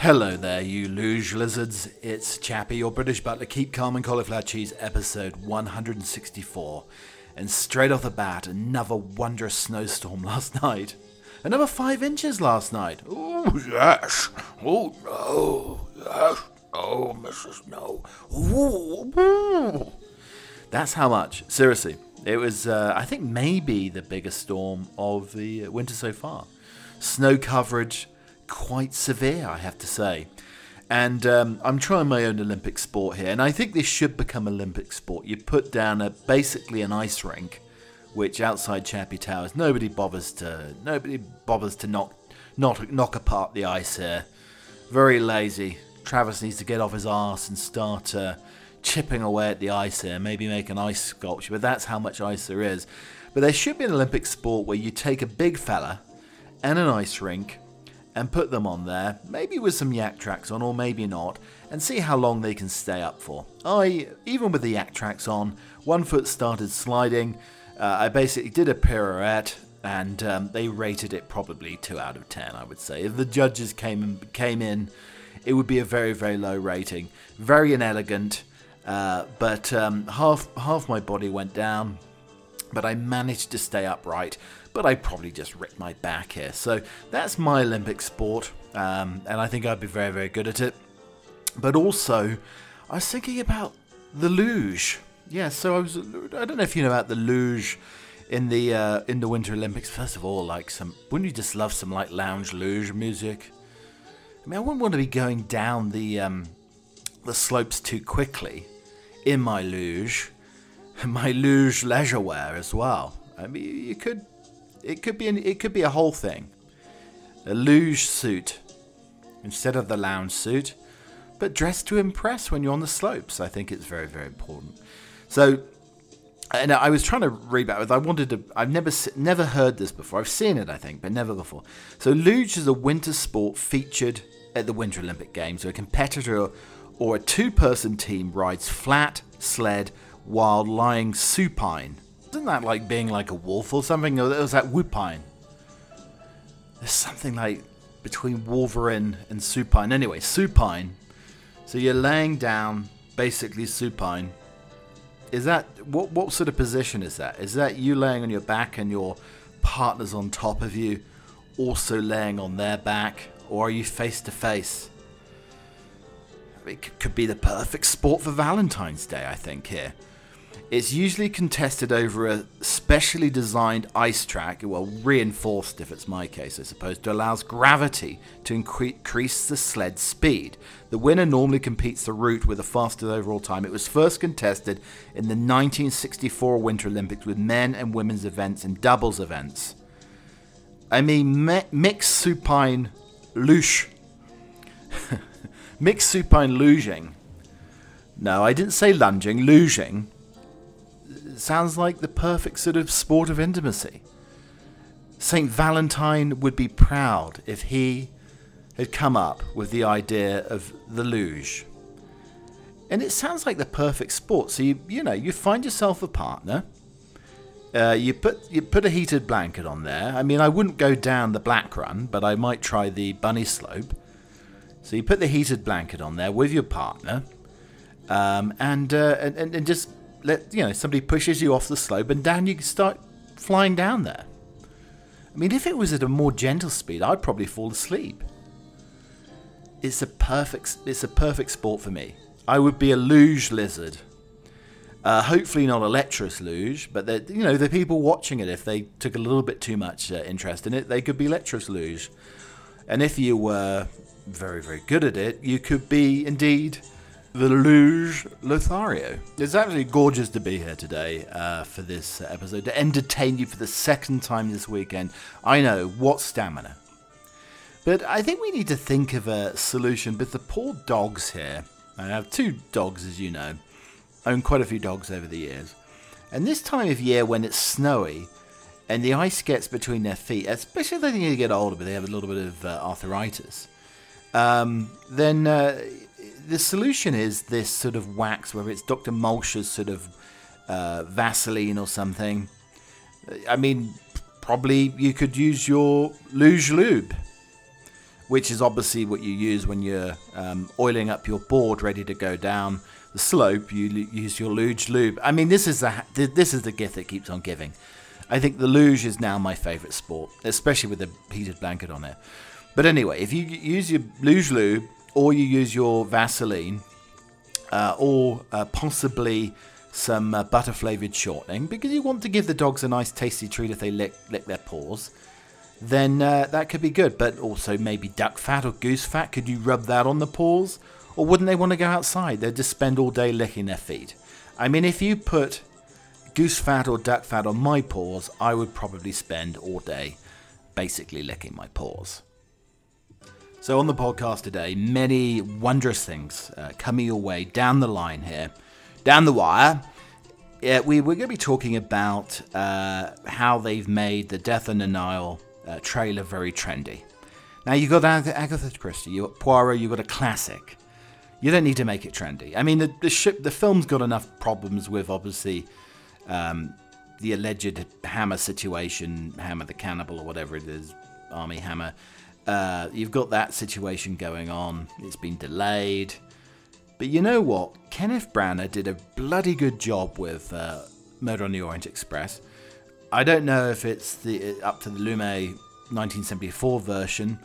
Hello there, you luge lizards. It's Chappie, your British butler. Keep calm and cauliflower cheese, episode 164. And straight off the bat, another wondrous snowstorm last night. Another five inches last night. Oh, yes. Oh, no. Yes. Oh, Mrs. No. Ooh. That's how much. Seriously. It was, uh, I think, maybe the biggest storm of the winter so far. Snow coverage, quite severe, I have to say. And um, I'm trying my own Olympic sport here, and I think this should become Olympic sport. You put down a basically an ice rink, which outside Chappie Towers, nobody bothers to nobody bothers to knock knock knock apart the ice here. Very lazy. Travis needs to get off his arse and start uh, chipping away at the ice here. Maybe make an ice sculpture, but that's how much ice there is. But there should be an Olympic sport where you take a big fella and an ice rink and put them on there, maybe with some Yaktrax on, or maybe not, and see how long they can stay up for. I, even with the Yaktrax on, one foot started sliding. Uh, I basically did a pirouette, and um, they rated it probably two out of ten. I would say if the judges came in, came in, it would be a very very low rating, very inelegant. Uh, but um, half half my body went down, but I managed to stay upright but I probably just ripped my back here. So that's my Olympic sport, um, and I think I'd be very, very good at it. But also, I was thinking about the luge. Yeah, so I was. I don't know if you know about the luge in the uh, in the Winter Olympics. First of all, like some, wouldn't you just love some like lounge luge music? I mean, I wouldn't want to be going down the um, the slopes too quickly in my luge, my luge leisure wear as well. I mean, you could it could be an, it could be a whole thing. A luge suit instead of the lounge suit, but dressed to impress when you're on the slopes. I think it's very very important. So, and I was trying to read back. I wanted to. I've never never heard this before. I've seen it, I think, but never before. So, luge is a winter sport featured at the Winter Olympic Games. So, a competitor or a two-person team rides flat sled while lying supine isn't that like being like a wolf or something? Or was that Wupine? There's something like between Wolverine and supine. Anyway, supine. So you're laying down, basically supine. Is that what? What sort of position is that? Is that you laying on your back and your partner's on top of you, also laying on their back, or are you face to face? It could be the perfect sport for Valentine's Day, I think here. It's usually contested over a specially designed ice track, well, reinforced if it's my case, I suppose, to allow gravity to increase the sled's speed. The winner normally competes the route with the fastest overall time. It was first contested in the 1964 Winter Olympics with men and women's events and doubles events. I mean, me- mixed supine luge. mixed supine luging. No, I didn't say lunging, luging sounds like the perfect sort of sport of intimacy. St. Valentine would be proud if he had come up with the idea of the luge. And it sounds like the perfect sport. So you you know you find yourself a partner. Uh, you put you put a heated blanket on there. I mean, I wouldn't go down the black run, but I might try the bunny slope. So you put the heated blanket on there with your partner, um, and, uh, and and just let you know somebody pushes you off the slope and down you can start flying down there. I mean, if it was at a more gentle speed, I'd probably fall asleep. It's a perfect it's a perfect sport for me. I would be a luge lizard. Uh, hopefully not a lecherous luge, but you know the people watching it, if they took a little bit too much uh, interest in it, they could be lecherous luge. And if you were very very good at it, you could be indeed the Luge Lothario. It's absolutely gorgeous to be here today uh, for this episode, to entertain you for the second time this weekend. I know, what stamina. But I think we need to think of a solution But the poor dogs here. I have two dogs, as you know. I own quite a few dogs over the years. And this time of year when it's snowy and the ice gets between their feet, especially if they need to get older but they have a little bit of uh, arthritis, um, then uh, the solution is this sort of wax, whether it's Dr. Mulch's sort of uh, Vaseline or something. I mean, probably you could use your Luge Lube. which is obviously what you use when you're um, oiling up your board ready to go down the slope. You l- use your luge lube. I mean, this is the this is the gift that keeps on giving. I think the luge is now my favourite sport, especially with the heated blanket on it. But anyway, if you use your luge lube or you use your Vaseline uh, or uh, possibly some uh, butter flavored shortening because you want to give the dogs a nice tasty treat if they lick, lick their paws, then uh, that could be good. But also maybe duck fat or goose fat. Could you rub that on the paws? Or wouldn't they want to go outside? They'd just spend all day licking their feet. I mean, if you put goose fat or duck fat on my paws, I would probably spend all day basically licking my paws. So, on the podcast today, many wondrous things uh, coming your way down the line here, down the wire. Yeah, we, we're going to be talking about uh, how they've made the Death on the Nile uh, trailer very trendy. Now, you've got Agatha Christie, you've got Poirot, you've got a classic. You don't need to make it trendy. I mean, the the, ship, the film's got enough problems with obviously um, the alleged Hammer situation, Hammer the cannibal or whatever it is, Armie Hammer. Uh, you've got that situation going on. It's been delayed. But you know what? Kenneth Branagh did a bloody good job with uh, Murder on the Orient Express. I don't know if it's the up to the Lumet 1974 version,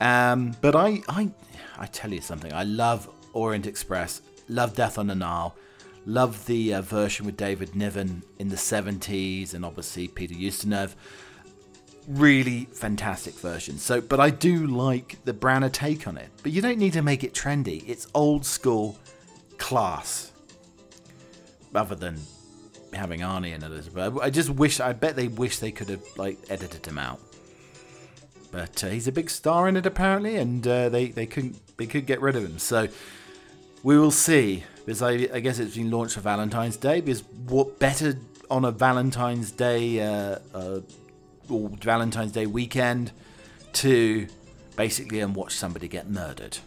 um, but I, I, I tell you something. I love Orient Express, love Death on the Nile, love the uh, version with David Niven in the 70s, and obviously Peter Ustinov. Really fantastic version. So, but I do like the Branagh take on it. But you don't need to make it trendy. It's old school class, rather than having Arnie in it. I just wish. I bet they wish they could have like edited him out. But uh, he's a big star in it apparently, and uh, they they couldn't they could get rid of him. So we will see. Because I, I guess it's been launched for Valentine's Day. Because what better on a Valentine's Day uh, uh, or Valentine's Day weekend to basically and watch somebody get murdered?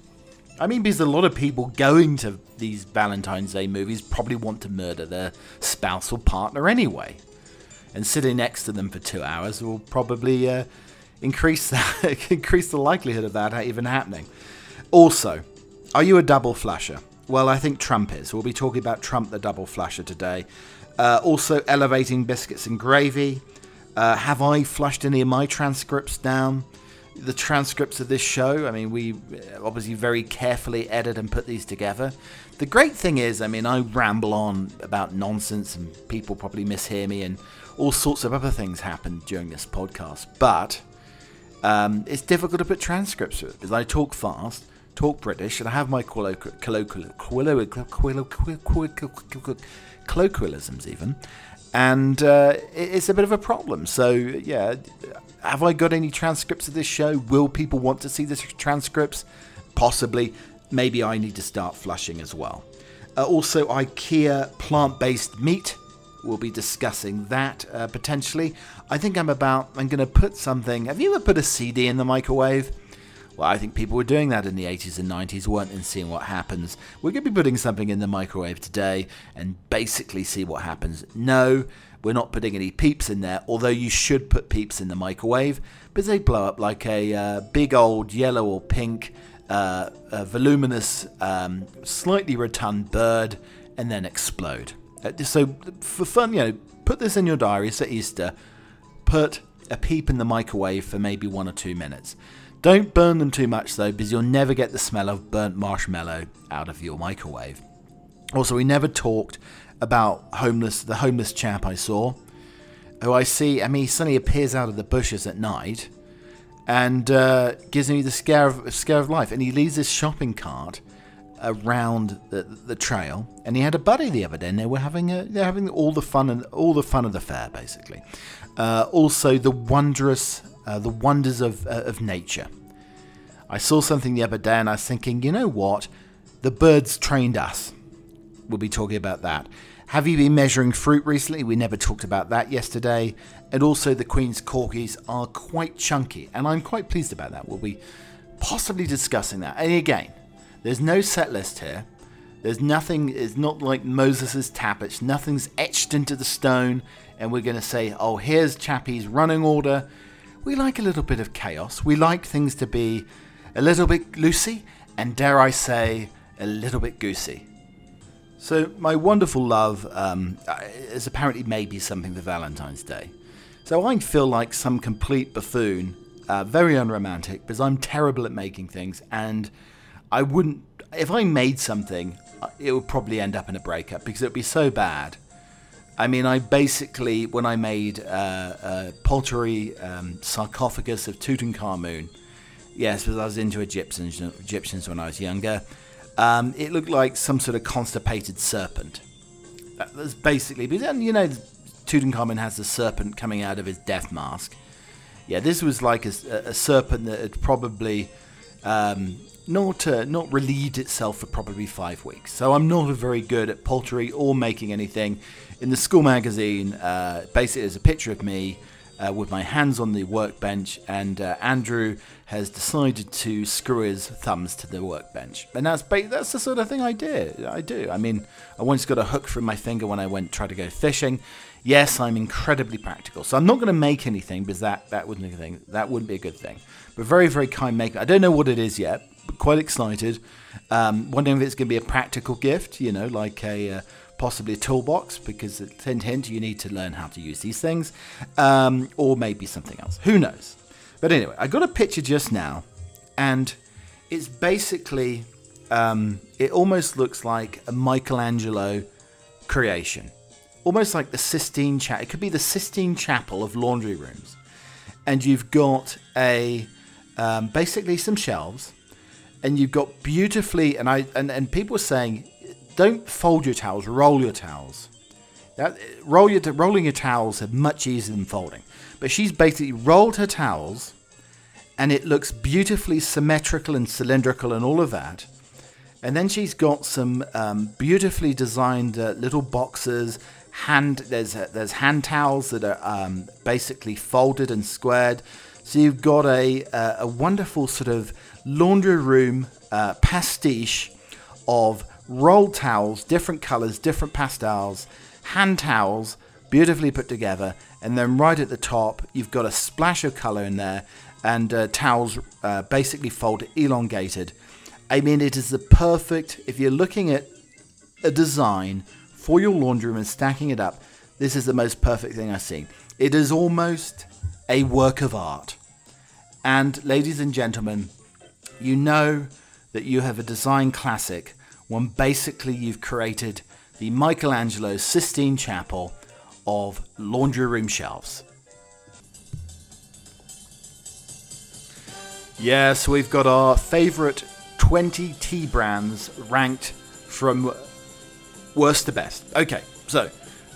I mean, because a lot of people going to these Valentine's Day movies probably want to murder their spouse or partner anyway, and sitting next to them for two hours will probably uh, increase that, increase the likelihood of that even happening. Also, are you a double flusher? Well, I think Trump is. We'll be talking about Trump the double flusher today. Uh, also, elevating biscuits and gravy. Uh, have I flushed any of my transcripts down? The transcripts of this show, I mean, we obviously very carefully edit and put these together. The great thing is, I mean, I ramble on about nonsense and people probably mishear me and all sorts of other things happen during this podcast. But um, it's difficult to put transcripts with because I talk fast talk British, and I have my colloquialisms even, and uh, it's a bit of a problem. So yeah, have I got any transcripts of this show? Will people want to see the transcripts? Possibly. Maybe I need to start flushing as well. Uh, also, IKEA plant-based meat. We'll be discussing that uh, potentially. I think I'm about. I'm going to put something. Have you ever put a CD in the microwave? Well, I think people were doing that in the 80s and 90s, weren't and seeing what happens. We're going to be putting something in the microwave today and basically see what happens. No, we're not putting any peeps in there, although you should put peeps in the microwave but they blow up like a uh, big old yellow or pink, uh, voluminous, um, slightly rotund bird and then explode. Uh, so, for fun, you know, put this in your diaries for Easter. Put a peep in the microwave for maybe one or two minutes. Don't burn them too much though, because you'll never get the smell of burnt marshmallow out of your microwave. Also, we never talked about homeless, the homeless chap I saw, who I see. I mean, he suddenly appears out of the bushes at night and uh, gives me the scare of scare of life. And he leaves his shopping cart around the, the trail. And he had a buddy the other day, and they were having a, they're having all the fun and all the fun of the fair, basically. Uh, also, the wondrous uh, the wonders of, uh, of nature. I saw something the other day and I was thinking, you know what? The birds trained us. We'll be talking about that. Have you been measuring fruit recently? We never talked about that yesterday. And also, the Queen's corgis are quite chunky, and I'm quite pleased about that. We'll be possibly discussing that. And again, there's no set list here. There's nothing, it's not like Moses' tablets. Nothing's etched into the stone, and we're going to say, oh, here's Chappie's running order we like a little bit of chaos. We like things to be a little bit loosey, and dare I say, a little bit goosey. So, my wonderful love um, is apparently maybe something for Valentine's Day. So, I feel like some complete buffoon, uh, very unromantic, because I'm terrible at making things, and I wouldn't, if I made something, uh, it would probably end up in a breakup because it would be so bad. I mean, I basically, when I made uh, a pottery um, sarcophagus of Tutankhamun, yes, because I was into Egyptians, Egyptians when I was younger, um, it looked like some sort of constipated serpent. That was basically, because you know, Tutankhamun has the serpent coming out of his death mask. Yeah, this was like a, a serpent that had probably um, not uh, not relieved itself for probably five weeks. So I'm not very good at pottery or making anything. In the school magazine, uh, basically, there's a picture of me uh, with my hands on the workbench, and uh, Andrew has decided to screw his thumbs to the workbench, and that's ba- that's the sort of thing I do. I do. I mean, I once got a hook through my finger when I went try to go fishing. Yes, I'm incredibly practical, so I'm not going to make anything because that that wouldn't be a thing. That wouldn't be a good thing. But very very kind maker. I don't know what it is yet. Quite excited. Um, wondering if it's going to be a practical gift. You know, like a uh, possibly a toolbox because hint hint you need to learn how to use these things um, or maybe something else who knows but anyway i got a picture just now and it's basically um, it almost looks like a michelangelo creation almost like the sistine chapel it could be the sistine chapel of laundry rooms and you've got a um, basically some shelves and you've got beautifully and i and, and people are saying don't fold your towels, roll your towels. That, roll your, rolling your towels is much easier than folding. But she's basically rolled her towels, and it looks beautifully symmetrical and cylindrical and all of that. And then she's got some um, beautifully designed uh, little boxes. Hand there's uh, there's hand towels that are um, basically folded and squared. So you've got a uh, a wonderful sort of laundry room uh, pastiche of rolled towels, different colors, different pastels, hand towels, beautifully put together, and then right at the top, you've got a splash of color in there, and uh, towels uh, basically folded, elongated. I mean, it is the perfect, if you're looking at a design for your laundry room and stacking it up, this is the most perfect thing I've seen. It is almost a work of art. And, ladies and gentlemen, you know that you have a design classic when basically you've created the Michelangelo Sistine Chapel of laundry room shelves. Yes, we've got our favourite 20 tea brands ranked from worst to best. Okay, so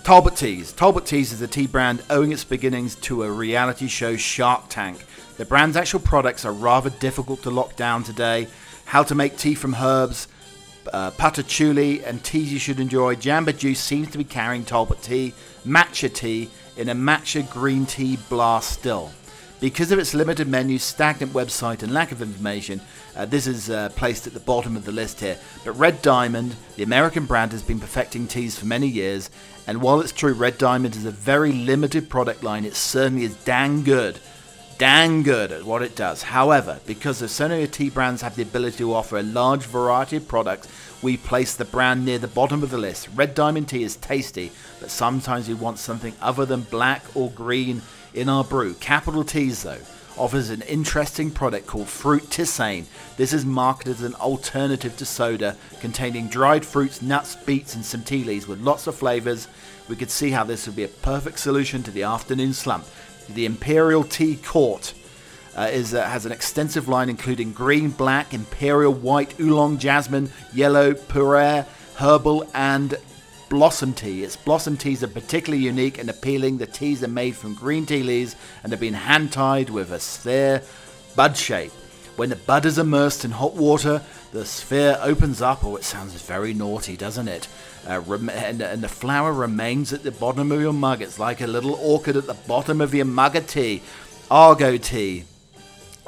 Talbott Teas. Talbott Teas is a tea brand owing its beginnings to a reality show Shark Tank. The brand's actual products are rather difficult to lock down today. How to make tea from herbs, uh, patchouli and teas you should enjoy. Jamba Juice seems to be carrying Talbott tea, matcha tea in a matcha green tea blast still. Because of its limited menu, stagnant website, and lack of information, uh, this is uh, placed at the bottom of the list here. But Red Diamond, the American brand, has been perfecting teas for many years, and while it's true Red Diamond is a very limited product line, it certainly is dang good dang good at what it does. However, because the Sonia tea brands have the ability to offer a large variety of products, we place the brand near the bottom of the list. Red Diamond tea is tasty, but sometimes we want something other than black or green in our brew. Capital Teas, though, offers an interesting product called Fruit Tisane. This is marketed as an alternative to soda, containing dried fruits, nuts, beets, and some tea leaves with lots of flavors. We could see how this would be a perfect solution to the afternoon slump. The Imperial Tea Court uh, is, uh, has an extensive line including green, black, imperial, white, oolong, jasmine, yellow, pu'er, herbal, and blossom tea. Its blossom teas are particularly unique and appealing. The teas are made from green tea leaves and have been hand tied with a sphere bud shape. When the bud is immersed in hot water, the sphere opens up. Oh, it sounds very naughty, doesn't it? Uh, rem- and, and, the flower remains at the bottom of your mug. It's like a little orchid at the bottom of your mug of tea. Argo tea.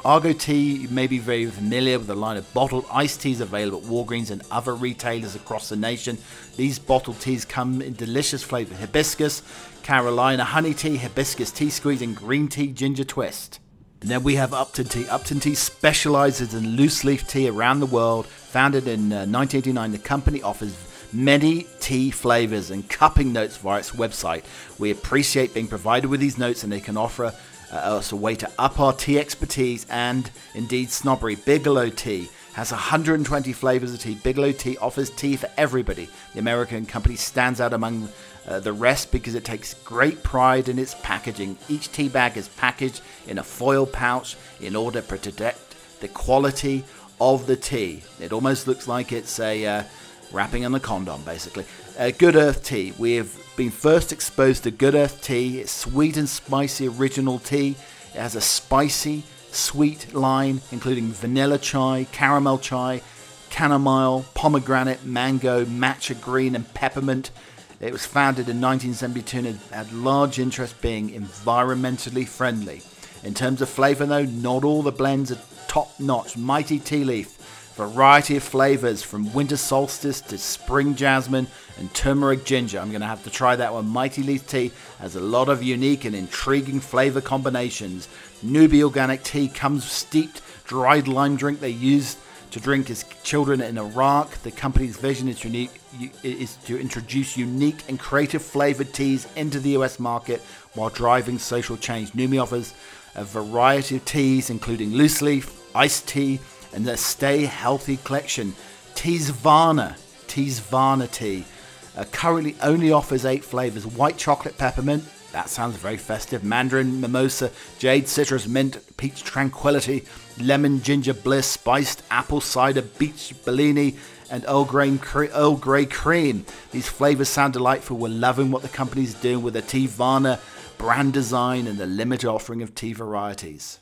Argo tea, you may be very familiar with the line of bottled iced teas available at Walgreens and other retailers across the nation. These bottled teas come in delicious flavor hibiscus, Carolina honey tea, hibiscus tea squeeze, and green tea ginger twist. Then we have Upton Tea. Upton Tea specializes in loose leaf tea around the world. Founded in uh, 1989, the company offers many tea flavors and cupping notes via its website. We appreciate being provided with these notes and they can offer uh, us a way to up our tea expertise and indeed snobbery. Bigelow Tea has 120 flavors of tea. Bigelow Tea offers tea for everybody. The American company stands out among uh, the rest because it takes great pride in its packaging. Each tea bag is packaged in a foil pouch in order to protect the quality of the tea. It almost looks like it's a uh, wrapping on the condom, basically. Uh, Good Earth tea. We have been first exposed to Good Earth tea. It's sweet and spicy original tea. It has a spicy, sweet line, including vanilla chai, caramel chai, chamomile, pomegranate, mango, matcha green, and peppermint. It was founded in 1972 and had large interest being environmentally friendly. In terms of flavour, though, not all the blends are top notch. Mighty Tea Leaf variety of flavors from winter solstice to spring jasmine and turmeric ginger. I'm going to have to try that one. Mighty Leaf Tea has a lot of unique and intriguing flavor combinations. Numi Organic Tea comes steeped dried lime drink they used to drink as children in Iraq. The company's vision is unique is to introduce unique and creative flavored teas into the US market while driving social change. Numi offers a variety of teas including loose leaf, iced tea, and the Stay Healthy collection. Teavana, Teavana tea, uh, currently only offers eight flavors white chocolate peppermint, that sounds very festive, mandarin mimosa, jade citrus mint, peach tranquility, lemon ginger bliss, spiced apple cider, beach bellini, and Earl Grey, Earl Grey cream. These flavors sound delightful. We're loving what the company's doing with the Teavana brand design and the limited offering of tea varieties.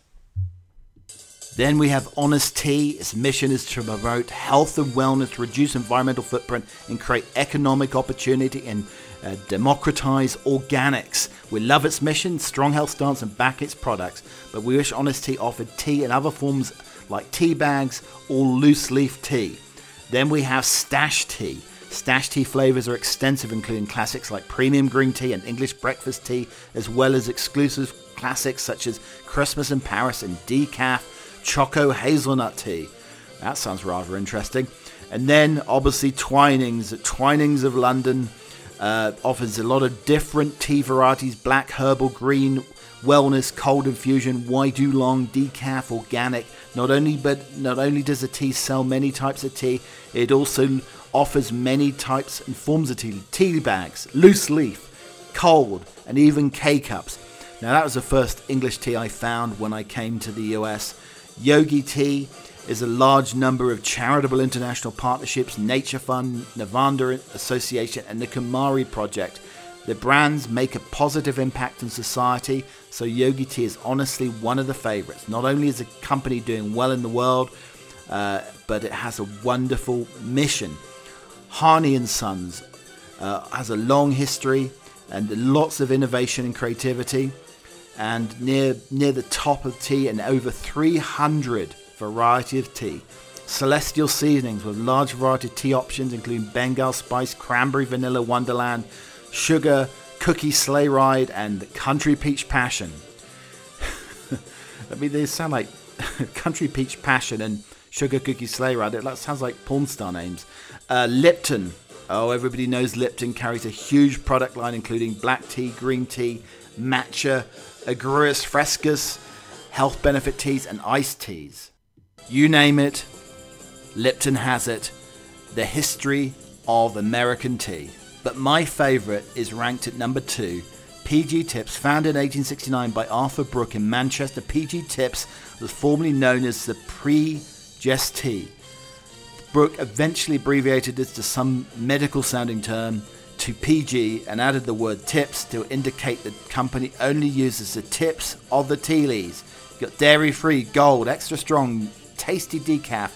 Then we have Honest Tea. Its mission is to promote health and wellness, reduce environmental footprint, and create economic opportunity and uh, democratize organics. We love its mission, strong health stance, and back its products. But we wish Honest Tea offered tea in other forms like tea bags or loose leaf tea. Then we have Stash Tea. Stash tea flavors are extensive, including classics like premium green tea and English breakfast tea, as well as exclusive classics such as Christmas in Paris and decaf Choco Hazelnut Tea. That sounds rather interesting. And then, obviously, Twinings. Twinings of London uh, offers a lot of different tea varieties black, herbal, green, wellness, cold infusion, white oolong, decaf, organic. Not only, but not only does the tea sell many types of tea, it also offers many types and forms of tea. Tea bags, loose leaf, cold, and even K cups. Now, that was the first English tea I found when I came to the US. Yogi Tea is a large number of charitable international partnerships, Nature Fund, Navanda Association, and the Kumari Project. The brands make a positive impact on society, so Yogi Tea is honestly one of the favorites. Not only is the company doing well in the world, uh, but it has a wonderful mission. Harney and Sons uh, has a long history and lots of innovation and creativity and near near the top of tea and over 300 variety of tea. Celestial seasonings with large variety of tea options including Bengal spice, cranberry vanilla wonderland, sugar, cookie sleigh ride and country peach passion. I mean they sound like country peach passion and sugar cookie sleigh ride. That sounds like porn star names. Uh, Lipton. Oh, everybody knows Lipton carries a huge product line including black tea, green tea, matcha, aguas frescas, health benefit teas, and iced teas. You name it, Lipton has it. The history of American tea. But my favourite is ranked at number two. PG Tips, founded in 1869 by Arthur Brooke in Manchester, PG Tips was formerly known as the Pre-Gest Tea. Brooke eventually abbreviated this to some medical sounding term to PG and added the word tips to indicate the company only uses the tips of the tea leaves. Got dairy free, gold, extra strong, tasty decaf,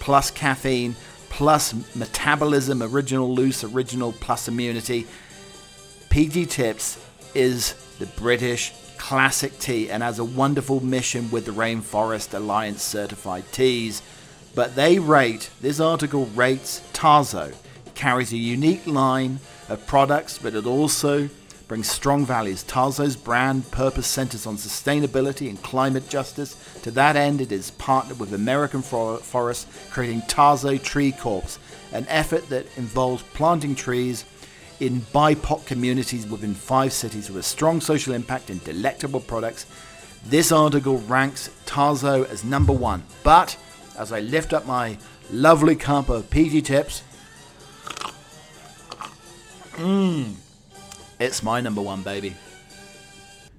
plus caffeine, plus metabolism, original loose, original plus immunity. PG Tips is the British classic tea and has a wonderful mission with the Rainforest Alliance certified teas. But they rate, this article rates Tazo, carries a unique line of products, but it also brings strong values. Tazo's brand purpose centers on sustainability and climate justice. To that end, it is partnered with American Forests, creating Tazo Tree Corps, an effort that involves planting trees in BIPOC communities within five cities with a strong social impact and delectable products. This article ranks Tazo as number one, but as I lift up my lovely cup of PG Tips, mmm, it's my number one, baby.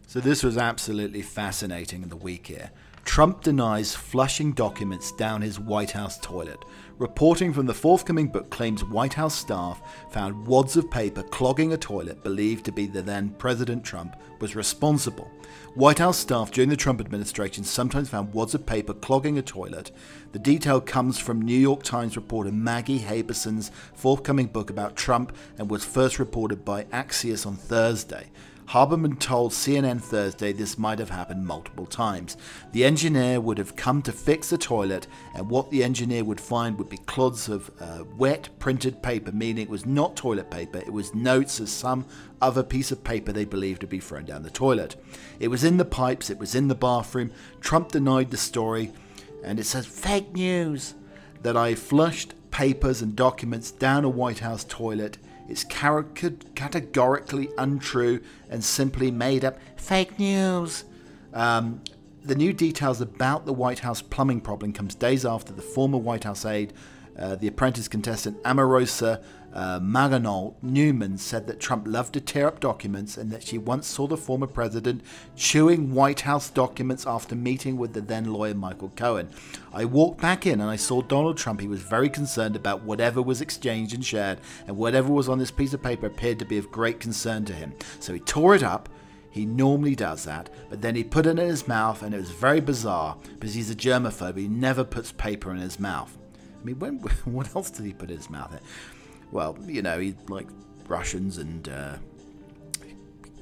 So this was absolutely fascinating in the week here. Trump denies flushing documents down his White House toilet. Reporting from the forthcoming book claims White House staff found wads of paper clogging a toilet believed to be the then President Trump was responsible. White House staff during the Trump administration sometimes found wads of paper clogging a toilet. The detail comes from New York Times reporter Maggie Haberman's forthcoming book about Trump and was first reported by Axios on Thursday. Haberman told CNN Thursday this might have happened multiple times. The engineer would have come to fix the toilet, and what the engineer would find would be clods of uh, wet printed paper, meaning it was not toilet paper, it was notes of some other piece of paper they believed to be thrown down the toilet. It was in the pipes, it was in the bathroom. Trump denied the story, and it says fake news that I flushed papers and documents down a White House toilet it's categorically untrue and simply made up fake news. Um, the new details about the White House plumbing problem comes days after the former White House aide, uh, the apprentice contestant Omarosa uh, Newman said that Trump loved to tear up documents and that she once saw the former president chewing White House documents after meeting with the then lawyer Michael Cohen. I walked back in and I saw Donald Trump. He was very concerned about whatever was exchanged and shared, and whatever was on this piece of paper appeared to be of great concern to him. So he tore it up. He normally does that, but then he put it in his mouth, and it was very bizarre because he's a germaphobe. He never puts paper in his mouth. I mean, when, what else did he put in his mouth? Well, you know, he like Russians and uh,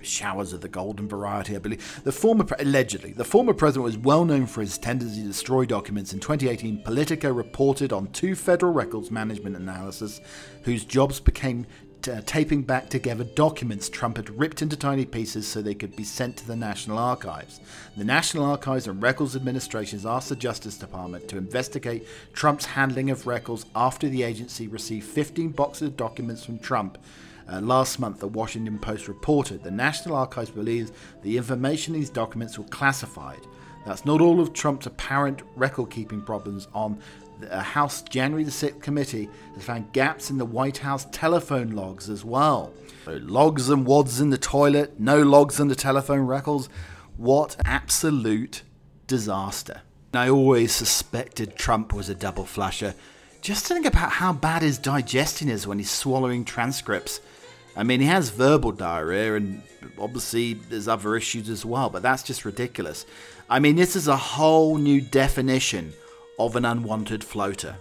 showers of the golden variety, I believe. The former, allegedly, the former president was well known for his tendency to destroy documents. In 2018, Politico reported on two federal records management analysis whose jobs became uh, taping back together documents Trump had ripped into tiny pieces so they could be sent to the National Archives. The National Archives and Records Administration asked the Justice Department to investigate Trump's handling of records after the agency received 15 boxes of documents from Trump. Uh, last month, the Washington Post reported the National Archives believes the information in these documents were classified. That's not all of Trump's apparent record keeping problems on the uh, House January the 6th committee has found gaps in the White House telephone logs as well. So logs and wads in the toilet, no logs in the telephone records. What absolute disaster. I always suspected Trump was a double flusher. Just think about how bad his digestion is when he's swallowing transcripts. I mean, he has verbal diarrhea, and obviously there's other issues as well, but that's just ridiculous. I mean, this is a whole new definition of an unwanted floater.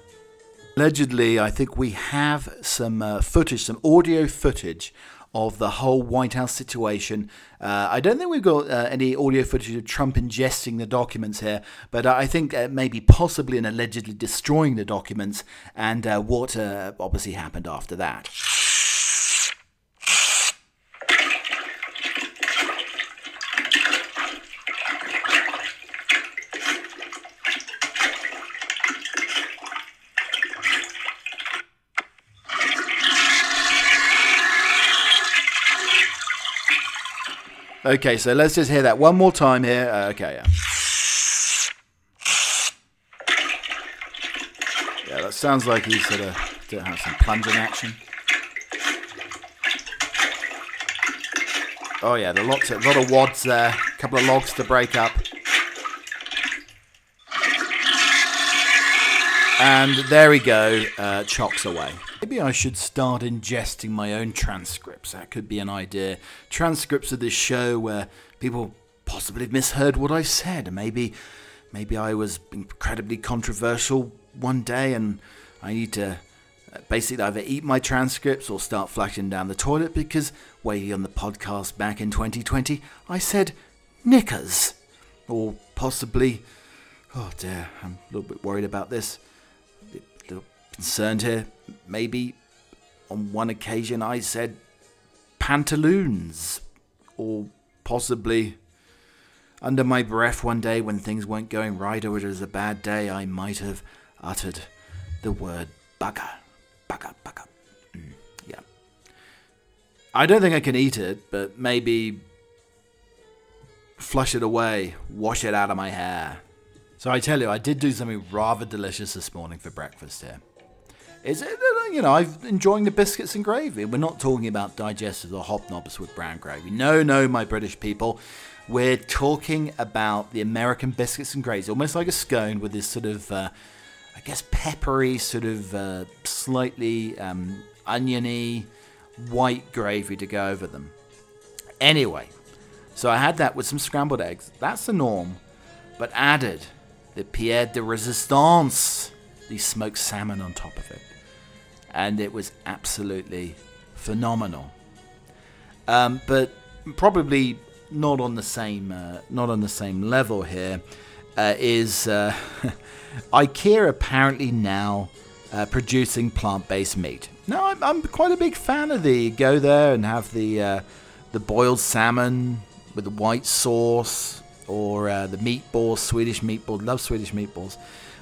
Allegedly, I think we have some uh, footage, some audio footage of the whole White House situation. Uh, I don't think we've got uh, any audio footage of Trump ingesting the documents here, but I think uh, maybe possibly and allegedly destroying the documents and uh, what uh, obviously happened after that. Okay, so let's just hear that one more time here. Uh, okay, yeah. Yeah, that sounds like he's sort of have some plunging action. Oh yeah, a lot, a lot of wads there, a couple of logs to break up. And there we go, uh, chocks away. Maybe I should start ingesting my own transcripts. That could be an idea. Transcripts of this show where people possibly misheard what I said. Maybe, maybe I was incredibly controversial one day, and I need to uh, basically either eat my transcripts or start flushing down the toilet because way on the podcast back in 2020 I said knickers, or possibly. Oh dear, I'm a little bit worried about this concerned here. Maybe on one occasion I said pantaloons. or possibly under my breath one day when things weren't going right or it was a bad day, I might have uttered the word bugger. Bugger, bugger. Mm, yeah. I don't think I can eat it, but maybe flush it away, wash it out of my hair. So I tell you, I did do something rather delicious this morning for breakfast here. Is it, you know, I'm enjoying the biscuits and gravy. We're not talking about digestives or hobnobs with brown gravy. No, no, my British people. We're talking about the American biscuits and gravy, almost like a scone with this sort of, uh, I guess, peppery, sort of uh, slightly um, oniony white gravy to go over them. Anyway, so I had that with some scrambled eggs. That's the norm. But added the Pierre de Resistance, the smoked salmon on top of it. And it was absolutely phenomenal. Um, but probably not on the same uh, not on the same level here uh, is uh, IKEA apparently now uh, producing plant-based meat. Now I'm, I'm, quite a big fan of the go there and have the uh, the boiled salmon with the white sauce or uh, the meatballs, Swedish meatballs. Love Swedish meatballs,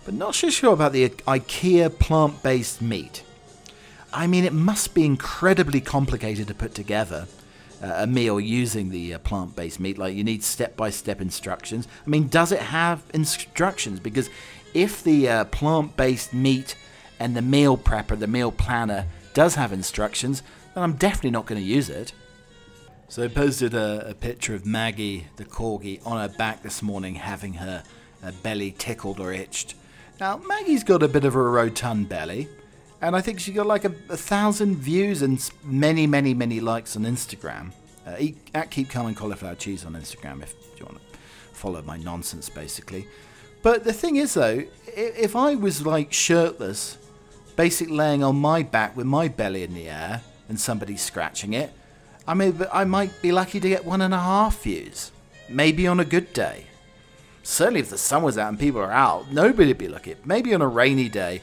but not so sure about the IKEA plant-based meat. I mean, it must be incredibly complicated to put together uh, a meal using the uh, plant-based meat. Like you need step-by-step instructions. I mean, does it have instructions? Because if the uh, plant-based meat and the meal prepper, the meal planner, does have instructions, then I'm definitely not going to use it. So I posted a, a, picture of Maggie, the corgi, on her back this morning, having her, her belly tickled or itched. Now Maggie's got a bit of a rotund belly, and I think she got like a, a thousand views and many, many, many likes on Instagram. Uh, at Keep Calm Cauliflower Cheese on Instagram if you want to follow my nonsense, basically. But the thing is, though, if I was like shirtless, basically laying on my back with my belly in the air and somebody scratching it, I mean, I might be lucky to get one and a half views. Maybe on a good day. Certainly, if the sun was out and people are out, nobody'd be looking. Maybe on a rainy day,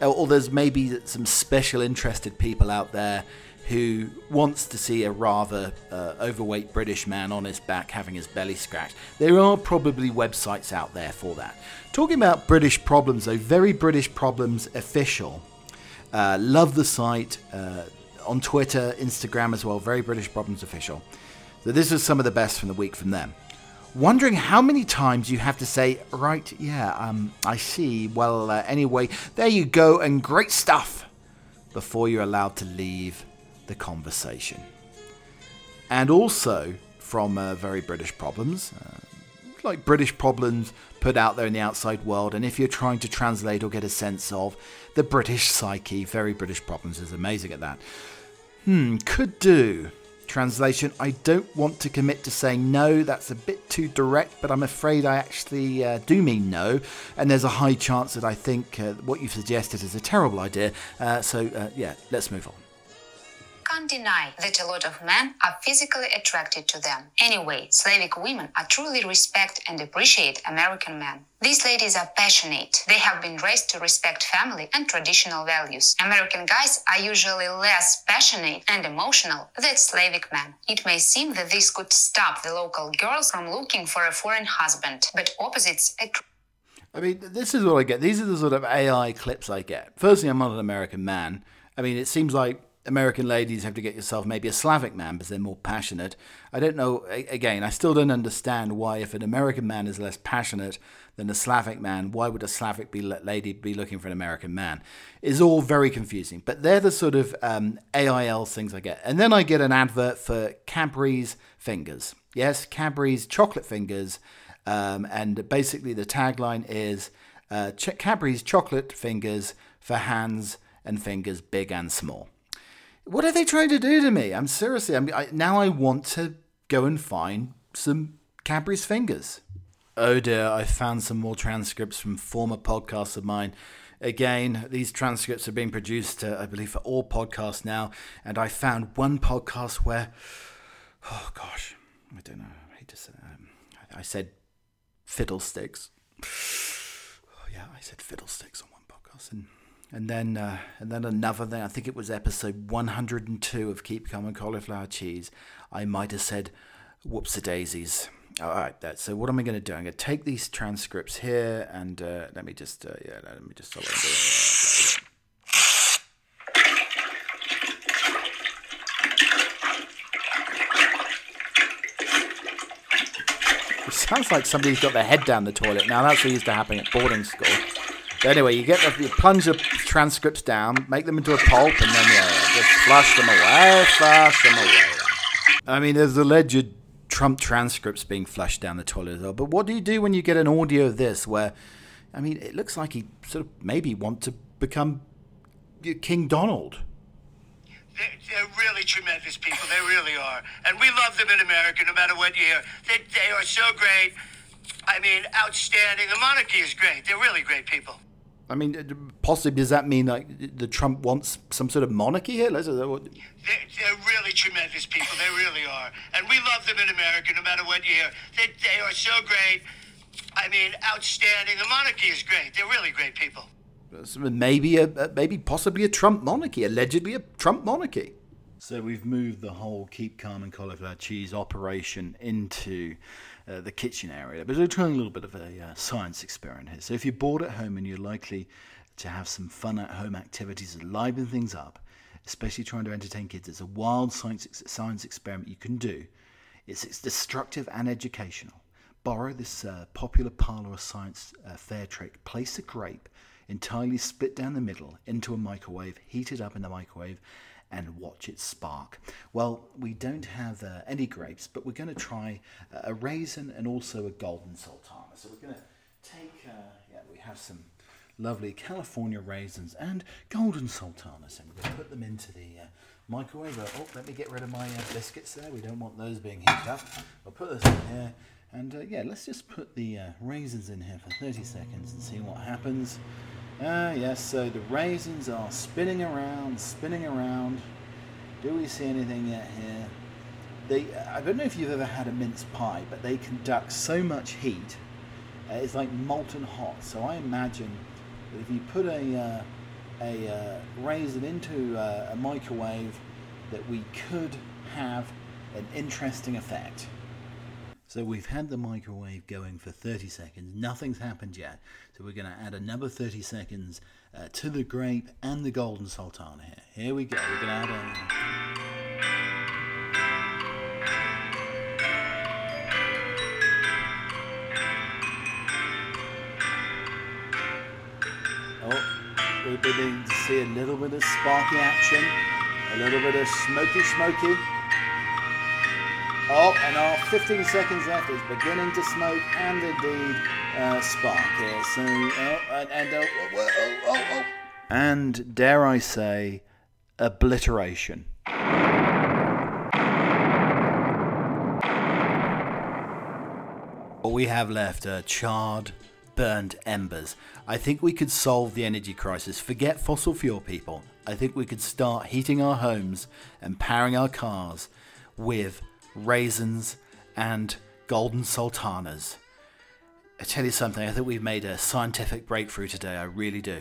or there's maybe some special interested people out there who wants to see a rather uh, overweight British man on his back having his belly scratched. There are probably websites out there for that. Talking about British problems, though, very British problems official. Uh, love the site. Uh, on Twitter, Instagram as well. Very British Problems Official. So this is some of the best from the week from them. Wondering how many times you have to say, right, yeah, um, I see. Well, uh, anyway, there you go, and great stuff before you're allowed to leave the conversation. And also from uh, Very British Problems, uh, like British problems put out there in the outside world, and if you're trying to translate or get a sense of the British psyche, Very British Problems is amazing at that. Hmm, could do. Translation. I don't want to commit to saying no, that's a bit too direct, but I'm afraid I actually uh, do mean no, and there's a high chance that I think uh, what you've suggested is a terrible idea. Uh, so, uh, yeah, let's move on can't deny that a lot of men are physically attracted to them. Anyway, Slavic women are truly respect and appreciate American men. These ladies are passionate. They have been raised to respect family and traditional values. American guys are usually less passionate and emotional than Slavic men. It may seem that this could stop the local girls from looking for a foreign husband, but opposites attract. I mean, this is what I get. These are the sort of AI clips I get. Firstly, I'm not an American man. I mean, it seems like American ladies have to get yourself maybe a Slavic man because they're more passionate. I don't know. Again, I still don't understand why, if an American man is less passionate than a Slavic man, why would a Slavic be, lady be looking for an American man? It's all very confusing. But they're the sort of um, AIL things I get. And then I get an advert for Cadbury's fingers. Yes, Cadbury's chocolate fingers. Um, and basically, the tagline is uh, Cadbury's chocolate fingers for hands and fingers big and small. What are they trying to do to me? I'm seriously. I'm I, now. I want to go and find some Cadbury's fingers. Oh dear! I found some more transcripts from former podcasts of mine. Again, these transcripts are being produced, uh, I believe, for all podcasts now. And I found one podcast where, oh gosh, I don't know. I hate to say. Um, I said fiddlesticks. Oh yeah, I said fiddlesticks on one podcast, and and then uh, and then another thing. I think it was episode 102 of Keep and Cauliflower Cheese. I might have said Whoops a daisies. All right, that, so what am I going to do? I'm going to take these transcripts here and uh, let me just, uh, yeah, let me just. It sounds like somebody's got their head down the toilet. Now that's what used to happen at boarding school. But anyway, you get the you plunge the transcripts down, make them into a pulp, and then yeah, just flush them away, flush them away. I mean, there's alleged Trump transcripts being flushed down the toilet as well. But what do you do when you get an audio of this where, I mean, it looks like he sort of maybe want to become King Donald? They're, really tremendous people. They really are. And we love them in America, no matter what you hear. They, they are so great. I mean, outstanding. The monarchy is great. They're really great people. I mean, uh, possibly does that mean like the Trump wants some sort of monarchy here? They're, they're really tremendous people. They really are, and we love them in America, no matter what you hear. They, they are so great. I mean, outstanding. The monarchy is great. They're really great people. Maybe a maybe possibly a Trump monarchy, allegedly a Trump monarchy. So we've moved the whole keep calm and cauliflower cheese operation into uh, the kitchen area. But we're trying a little bit of a uh, science experiment here. So if you're bored at home and you're likely to have some fun at home activities to liven things up, especially trying to entertain kids, it's a wild science, science experiment you can do. It's, it's destructive and educational. Borrow this uh, popular parlor science uh, fair trick. Place a grape entirely split down the middle into a microwave, heat it up in the microwave, and watch it spark. Well, we don't have uh, any grapes, but we're going to try uh, a raisin and also a golden sultana. So we're going to take, uh, yeah, we have some lovely California raisins and golden sultanas, and we're going to put them into the uh, microwave. Oh, let me get rid of my uh, biscuits there. We don't want those being heated up. I'll put this in here. And uh, yeah, let's just put the raisins in here for 30 seconds and see what happens. Ah, yes, so the raisins are spinning around, spinning around. Do we see anything yet here? They, I don't know if you've ever had a mince pie, but they conduct so much heat. Uh, it's like molten hot. So I imagine that if you put a, uh, a uh, raisin into uh, a microwave, that we could have an interesting effect. So we've had the microwave going for 30 seconds. Nothing's happened yet. So we're going to add another 30 seconds uh, to the grape and the golden sultana here. Here we go. We're going to add. Oh, we're beginning to see a little bit of sparky action, a little bit of smoky smoky. Oh, and our 15 seconds left is beginning to smoke and indeed uh, spark here. So, oh, and, and oh, oh, oh, oh, and dare I say, obliteration. All we have left are charred, burned embers. I think we could solve the energy crisis. Forget fossil fuel, people. I think we could start heating our homes and powering our cars with raisins, and golden sultanas. I tell you something, I think we've made a scientific breakthrough today, I really do.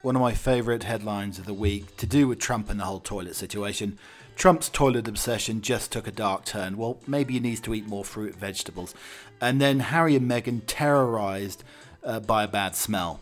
One of my favourite headlines of the week to do with Trump and the whole toilet situation. Trump's toilet obsession just took a dark turn. Well, maybe he needs to eat more fruit and vegetables. And then Harry and Meghan terrorised uh, by a bad smell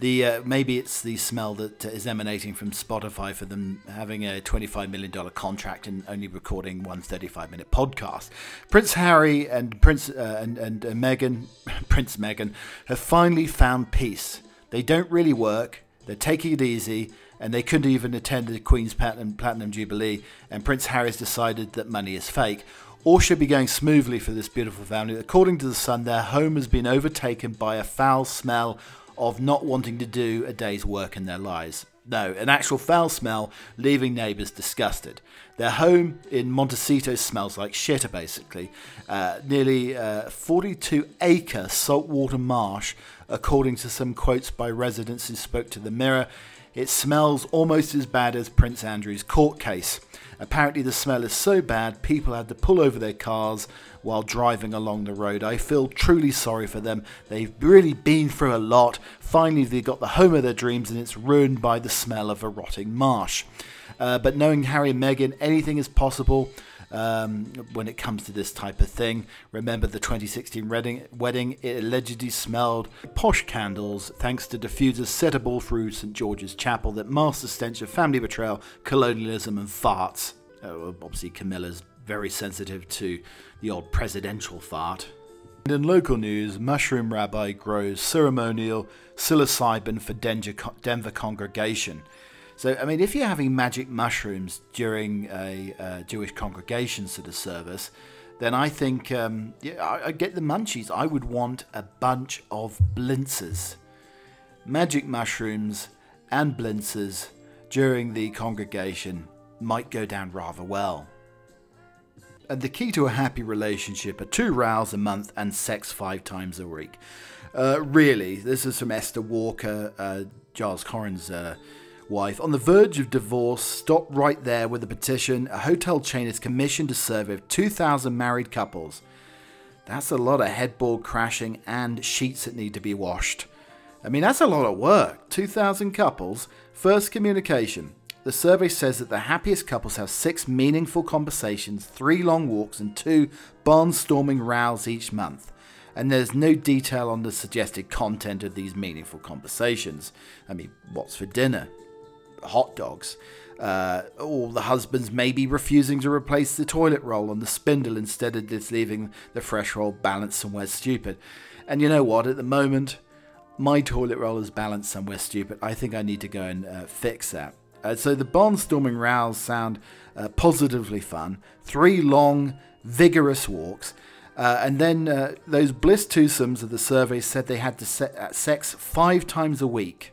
the uh, maybe it's the smell that is emanating from Spotify for them having a $25 million contract and only recording one 35 minute podcast. Prince Harry and Prince uh, and, and uh, Meghan, Prince Meghan, have finally found peace. They don't really work. They're taking it easy, and they couldn't even attend the Queen's Platinum, Platinum Jubilee. And Prince Harry's decided that money is fake. All should be going smoothly for this beautiful family. According to the Sun, their home has been overtaken by a foul smell of not wanting to do a day's work in their lives. No, an actual foul smell, leaving neighbours disgusted. Their home in Montecito smells like shit, basically. Uh, nearly uh, 42 acre saltwater marsh, according to some quotes by residents who spoke to the Mirror. It smells almost as bad as Prince Andrew's court case. Apparently, the smell is so bad, people had to pull over their cars while driving along the road. I feel truly sorry for them. They've really been through a lot. Finally, they got the home of their dreams, and it's ruined by the smell of a rotting marsh. Uh, but knowing Harry and Meghan, anything is possible. Um, when it comes to this type of thing. Remember the 2016 wedding, wedding it allegedly smelled posh candles thanks to diffusers settable through St George's Chapel that masked the stench of family betrayal, colonialism, and farts. Uh, obviously, Camilla's very sensitive to the old presidential fart. And in local news, mushroom rabbi grows ceremonial psilocybin for Denver congregation. So, I mean, if you're having magic mushrooms during a Jewish congregation sort of service, then I think, um, yeah, I, I get the munchies. I would want a bunch of blintzes. Magic mushrooms and blintzes during the congregation might go down rather well. And the key to a happy relationship are two rows a month and sex five times a week. Uh, really, this is from Esther Walker, uh, Giles Coren's uh, wife. On the verge of divorce, stop right there with a petition. A hotel chain is commissioned a survey of 2,000 married couples. That's a lot of headboard crashing and sheets that need to be washed. I mean, that's a lot of work. 2,000 couples. First communication. The survey says that the happiest couples have six meaningful conversations, three long walks, and two barnstorming rows each month. And there's no detail on the suggested content of these meaningful conversations. I mean, what's for dinner? Hot dogs. Uh, or the husbands maybe refusing to replace the toilet roll on the spindle instead of just leaving the fresh roll balanced somewhere stupid. And you know what? At the moment, my toilet roll is balanced somewhere stupid. I think I need to go and uh, fix that. Uh, so the barnstorming rows sound uh, positively fun. Three long, vigorous walks. Uh, and then uh, those bliss twosomes of the survey said they had to se- uh, sex five times a week.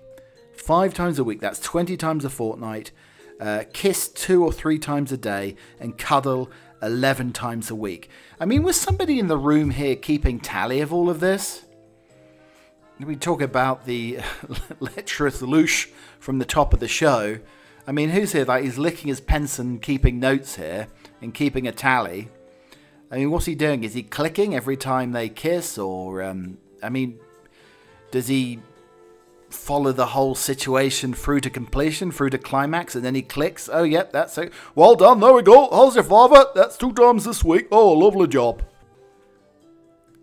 Five times a week, that's 20 times a fortnight. Uh, kiss two or three times a day and cuddle 11 times a week. I mean, was somebody in the room here keeping tally of all of this? We talk about the lecherous louche from the top of the show. I mean, who's here? Like he's licking his pence and keeping notes here and keeping a tally. I mean, what's he doing? Is he clicking every time they kiss, or um, I mean, does he follow the whole situation through to completion, through to climax, and then he clicks? Oh, yep, that's it. Well done. There we go. How's your father? That's two times this week. Oh, lovely job.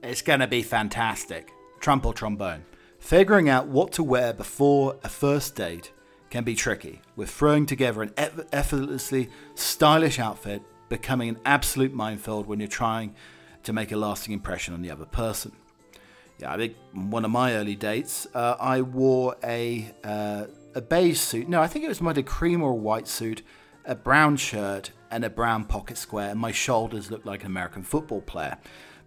It's gonna be fantastic. Trump or trombone. Figuring out what to wear before a first date can be tricky, with throwing together an effortlessly stylish outfit becoming an absolute minefield when you're trying to make a lasting impression on the other person. Yeah, I think one of my early dates, uh, I wore a uh, a beige suit. No, I think it was either cream or white suit, a brown shirt, and a brown pocket square, and my shoulders looked like an American football player.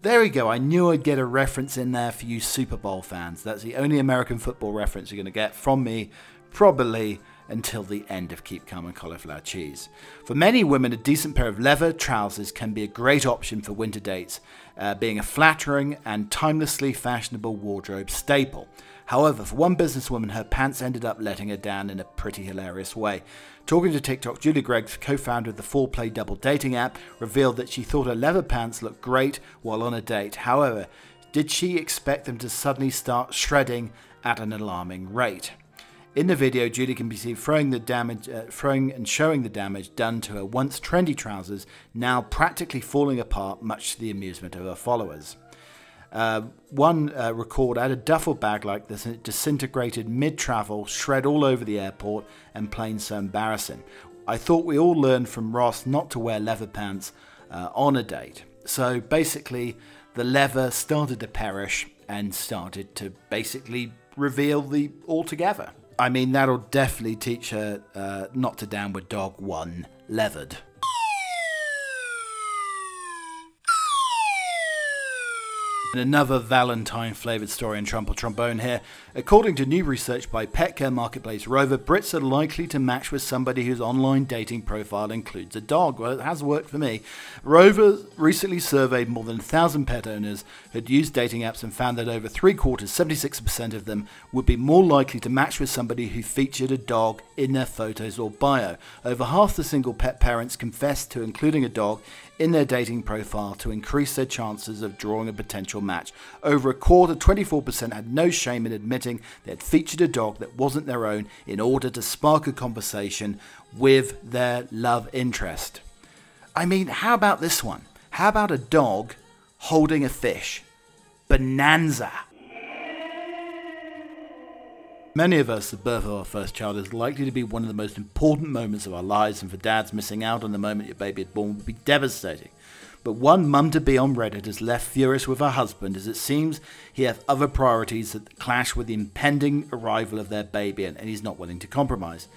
There we go. I knew I'd get a reference in there for you Super Bowl fans. That's the only American football reference you're going to get from me probably until the end of Keep Calm and Cauliflower Cheese. For many women, a decent pair of leather trousers can be a great option for winter dates, uh, being a flattering and timelessly fashionable wardrobe staple. However, for one businesswoman, her pants ended up letting her down in a pretty hilarious way. Talking to TikTok, Julie Greggs, co founder of the 4Play Double dating app, revealed that she thought her leather pants looked great while on a date. However, did she expect them to suddenly start shredding at an alarming rate? In the video, Judy can be seen throwing the damage, uh, throwing and showing the damage done to her once trendy trousers, now practically falling apart, much to the amusement of her followers. Uh, one uh, record had a duffel bag like this and it disintegrated mid travel, shred all over the airport, and plain so embarrassing. I thought we all learned from Ross not to wear leather pants uh, on a date. So basically, the leather started to perish and started to basically reveal the altogether. I mean, that'll definitely teach her uh, not to downward dog one leathered. Another Valentine flavoured story in or Trombone here. According to new research by pet care marketplace Rover, Brits are likely to match with somebody whose online dating profile includes a dog. Well, it has worked for me. Rover recently surveyed more than 1,000 pet owners who'd used dating apps and found that over three quarters, 76% of them, would be more likely to match with somebody who featured a dog in their photos or bio. Over half the single pet parents confessed to including a dog in their dating profile to increase their chances of drawing a potential match. Over a quarter, 24%, had no shame in admitting they had featured a dog that wasn't their own in order to spark a conversation with their love interest. I mean, how about this one? How about a dog holding a fish? Bonanza. Many of us, the birth of our first child is likely to be one of the most important moments of our lives, and for dads, missing out on the moment your baby is born would be devastating. But one mum to be on Reddit has left furious with her husband as it seems he has other priorities that clash with the impending arrival of their baby, and he's not willing to compromise.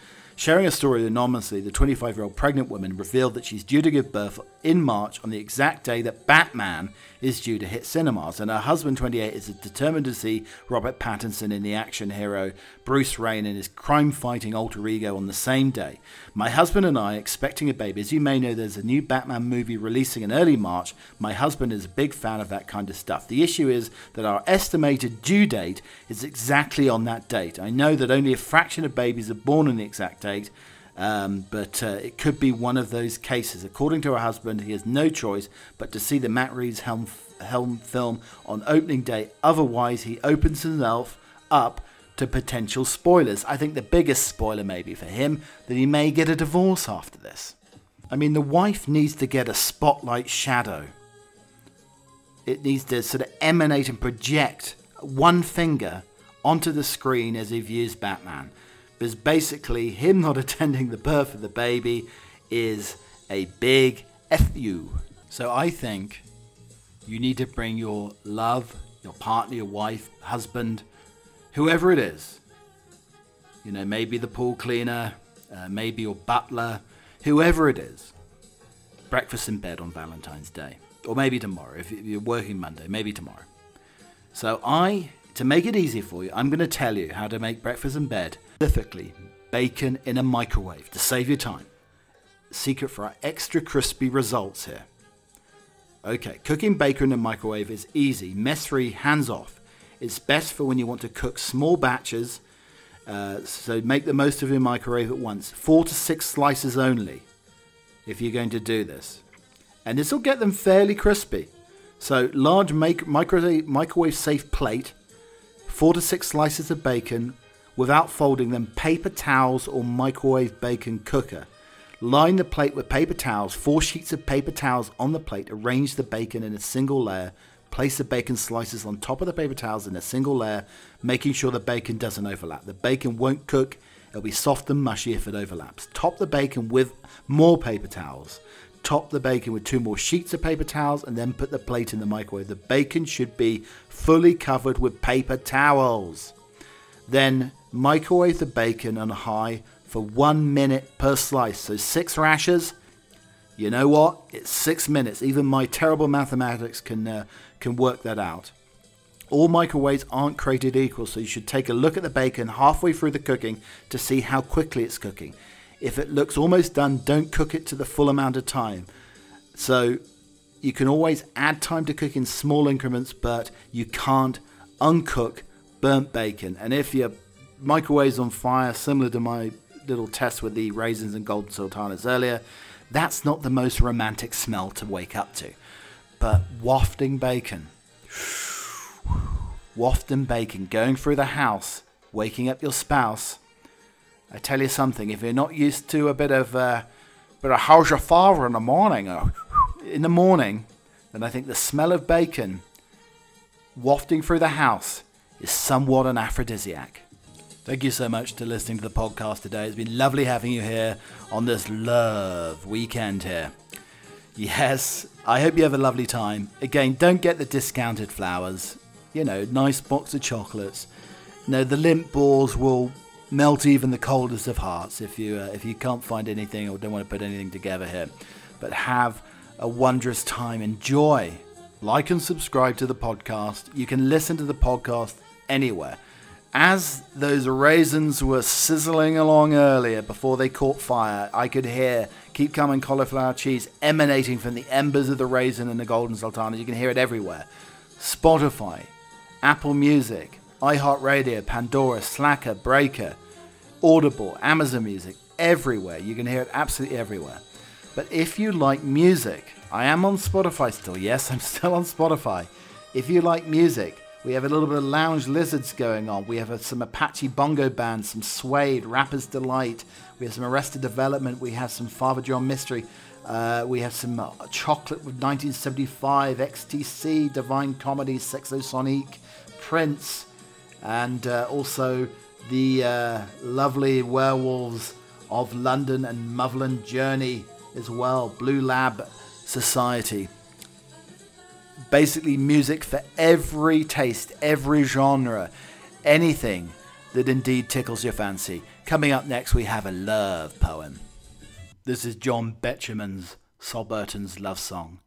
Sharing a story anonymously, the 25 year old pregnant woman revealed that she's due to give birth in March on the exact day that Batman is due to hit cinemas, and her husband, 28, is determined to see Robert Pattinson in the action hero Bruce Wayne and his crime fighting alter ego on the same day. My husband and I expecting a baby. As you may know, there's a new Batman movie releasing in early March. My husband is a big fan of that kind of stuff. The issue is that our estimated due date is exactly on that date. I know that only a fraction of babies are born on the exact date. Um, but uh, it could be one of those cases. According to her husband, he has no choice but to see the Matt Reeves Helm, Helm film on opening day. Otherwise, he opens himself up to potential spoilers. I think the biggest spoiler, maybe for him, that he may get a divorce after this. I mean, the wife needs to get a spotlight shadow. It needs to sort of emanate and project one finger onto the screen as he views Batman because basically him not attending the birth of the baby is a big fu. So I think you need to bring your love, your partner, your wife, husband, whoever it is. You know, maybe the pool cleaner, uh, maybe your butler, whoever it is. Breakfast in bed on Valentine's Day. Or maybe tomorrow, if you're working Monday, maybe tomorrow. So I, to make it easy for you, I'm going to tell you how to make breakfast in bed specifically bacon in a microwave to save your time. Secret for our extra crispy results here. Okay, cooking bacon in a microwave is easy, mess free, hands off. It's best for when you want to cook small batches, uh, so make the most of your microwave at once. Four to six slices only if you're going to do this. And this will get them fairly crispy. So, large make, microwave safe plate, four to six slices of bacon, without folding them, paper towels or microwave bacon cooker. Line the plate with paper towels, four sheets of paper towels on the plate, arrange the bacon in a single layer, place the bacon slices on top of the paper towels in a single layer, making sure the bacon doesn't overlap. The bacon won't cook, it'll be soft and mushy if it overlaps. Top the bacon with more paper towels. Top the bacon with two more sheets of paper towels and then put the plate in the microwave. The bacon should be fully covered with paper towels. Then microwave the bacon on high for one minute per slice. So six rashers. You know what? It's six minutes. Even my terrible mathematics can uh, can work that out. All microwaves aren't created equal, so you should take a look at the bacon halfway through the cooking to see how quickly it's cooking. If it looks almost done, don't cook it to the full amount of time. So you can always add time to cook in small increments, but you can't uncook burnt bacon. And if your microwave's on fire, similar to my little test with the raisins and golden sultanas earlier, that's not the most romantic smell to wake up to. But wafting bacon, wafting bacon, going through the house, waking up your spouse. I tell you something, if you're not used to a bit of, uh, bit of how's your father in the morning, or in the morning, then I think the smell of bacon wafting through the house is somewhat an aphrodisiac. Thank you so much to listening to the podcast today. It's been lovely having you here on this love weekend here. Yes, I hope you have a lovely time. Again, don't get the discounted flowers. You know, nice box of chocolates. No, the limp balls will melt even the coldest of hearts if you uh, if you can't find anything or don't want to put anything together here. But have a wondrous time. Enjoy. Like and subscribe to the podcast. You can listen to the podcast anywhere. As those raisins were sizzling along earlier before they caught fire, I could hear Keep Coming cauliflower cheese emanating from the embers of the raisin and the golden sultana. You can hear it everywhere. Spotify, Apple Music, iHeartRadio, Pandora, Slacker, Breaker, Audible, Amazon Music, everywhere. You can hear it absolutely everywhere. But if you like music, I am on Spotify still. Yes, I'm still on Spotify. If you like music, we have a little bit of lounge lizards going on. We have some Apache bongo Band, some Suede, Rapper's Delight. We have some Arrested Development. We have some Father John Misty. Uh, we have some uh, chocolate with 1975, XTC, Divine Comedy, Sexosonique, Prince, and uh, also the uh, lovely werewolves of London and Motherland Journey as well, Blue Lab Society. Basically, music for every taste, every genre, anything that indeed tickles your fancy. Coming up next, we have a love poem. This is John Betjeman's Subaltern's love song.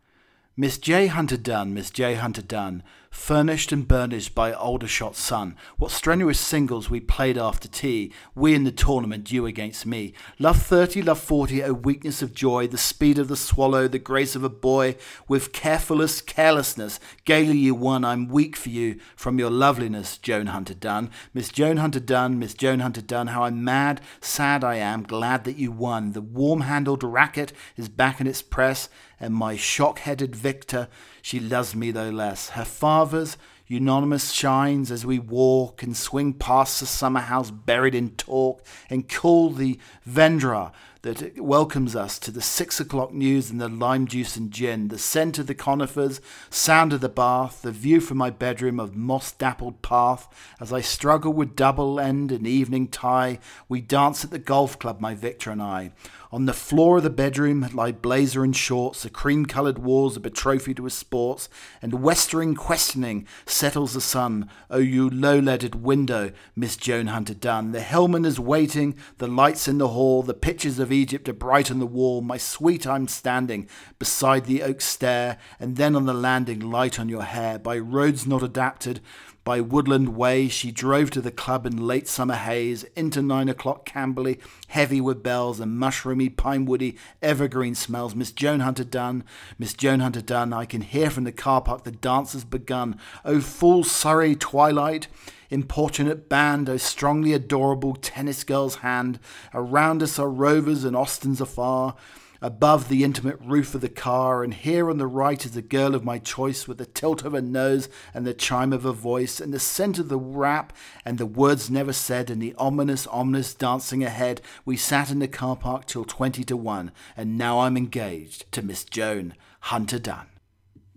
Miss J. Hunter Dunn, Miss J. Hunter Dunn, furnished and burnished by Aldershot's sun. What strenuous singles we played after tea, we in the tournament, you against me. Love 30, love 40, a weakness of joy, the speed of the swallow, the grace of a boy, with carefulest carelessness, gaily you won, I'm weak for you, from your loveliness, Joan Hunter Dunn. Miss Joan Hunter Dunn, Miss Joan Hunter Dunn, how I'm mad, sad I am, glad that you won. The warm-handled racket is back in its press, and my shock-headed victor, she loves me though less. Her father's euonymus shines as we walk and swing past the summer house buried in talk and call the Vendra that welcomes us to the six o'clock news and the lime juice and gin, the scent of the conifers, sound of the bath, the view from my bedroom of moss dappled path. As I struggle with double end and evening tie, we dance at the golf club, my Victor and I. On the floor of the bedroom lie blazer and shorts, the cream coloured walls are betrothed with sports, and westering questioning settles the sun. Oh, you low leaded window, Miss Joan Hunter Dunn. The Hillman is waiting, the lights in the hall, the pictures of Egypt are bright on the wall. My sweet, I'm standing beside the oak stair, and then on the landing, light on your hair. By roads not adapted, by Woodland Way, she drove to the club in late summer haze, into nine o'clock Camberley, heavy with bells and mushroomy, pinewoody, evergreen smells. Miss Joan Hunter Dunn, Miss Joan Hunter Dunn, I can hear from the car park the dance has begun. Oh, full Surrey twilight, importunate band, oh, strongly adorable tennis girl's hand. Around us are rovers and Austins afar above the intimate roof of the car, and here on the right is the girl of my choice with the tilt of her nose and the chime of her voice, and the scent of the wrap and the words never said, and the ominous, ominous dancing ahead. We sat in the car park till twenty to one, and now I'm engaged to Miss Joan Hunter Dunn.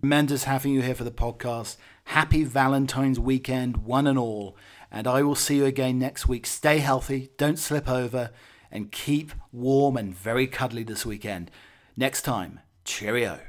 Tremendous having you here for the podcast. Happy Valentine's weekend, one and all. And I will see you again next week. Stay healthy, don't slip over and keep warm and very cuddly this weekend. Next time, cheerio.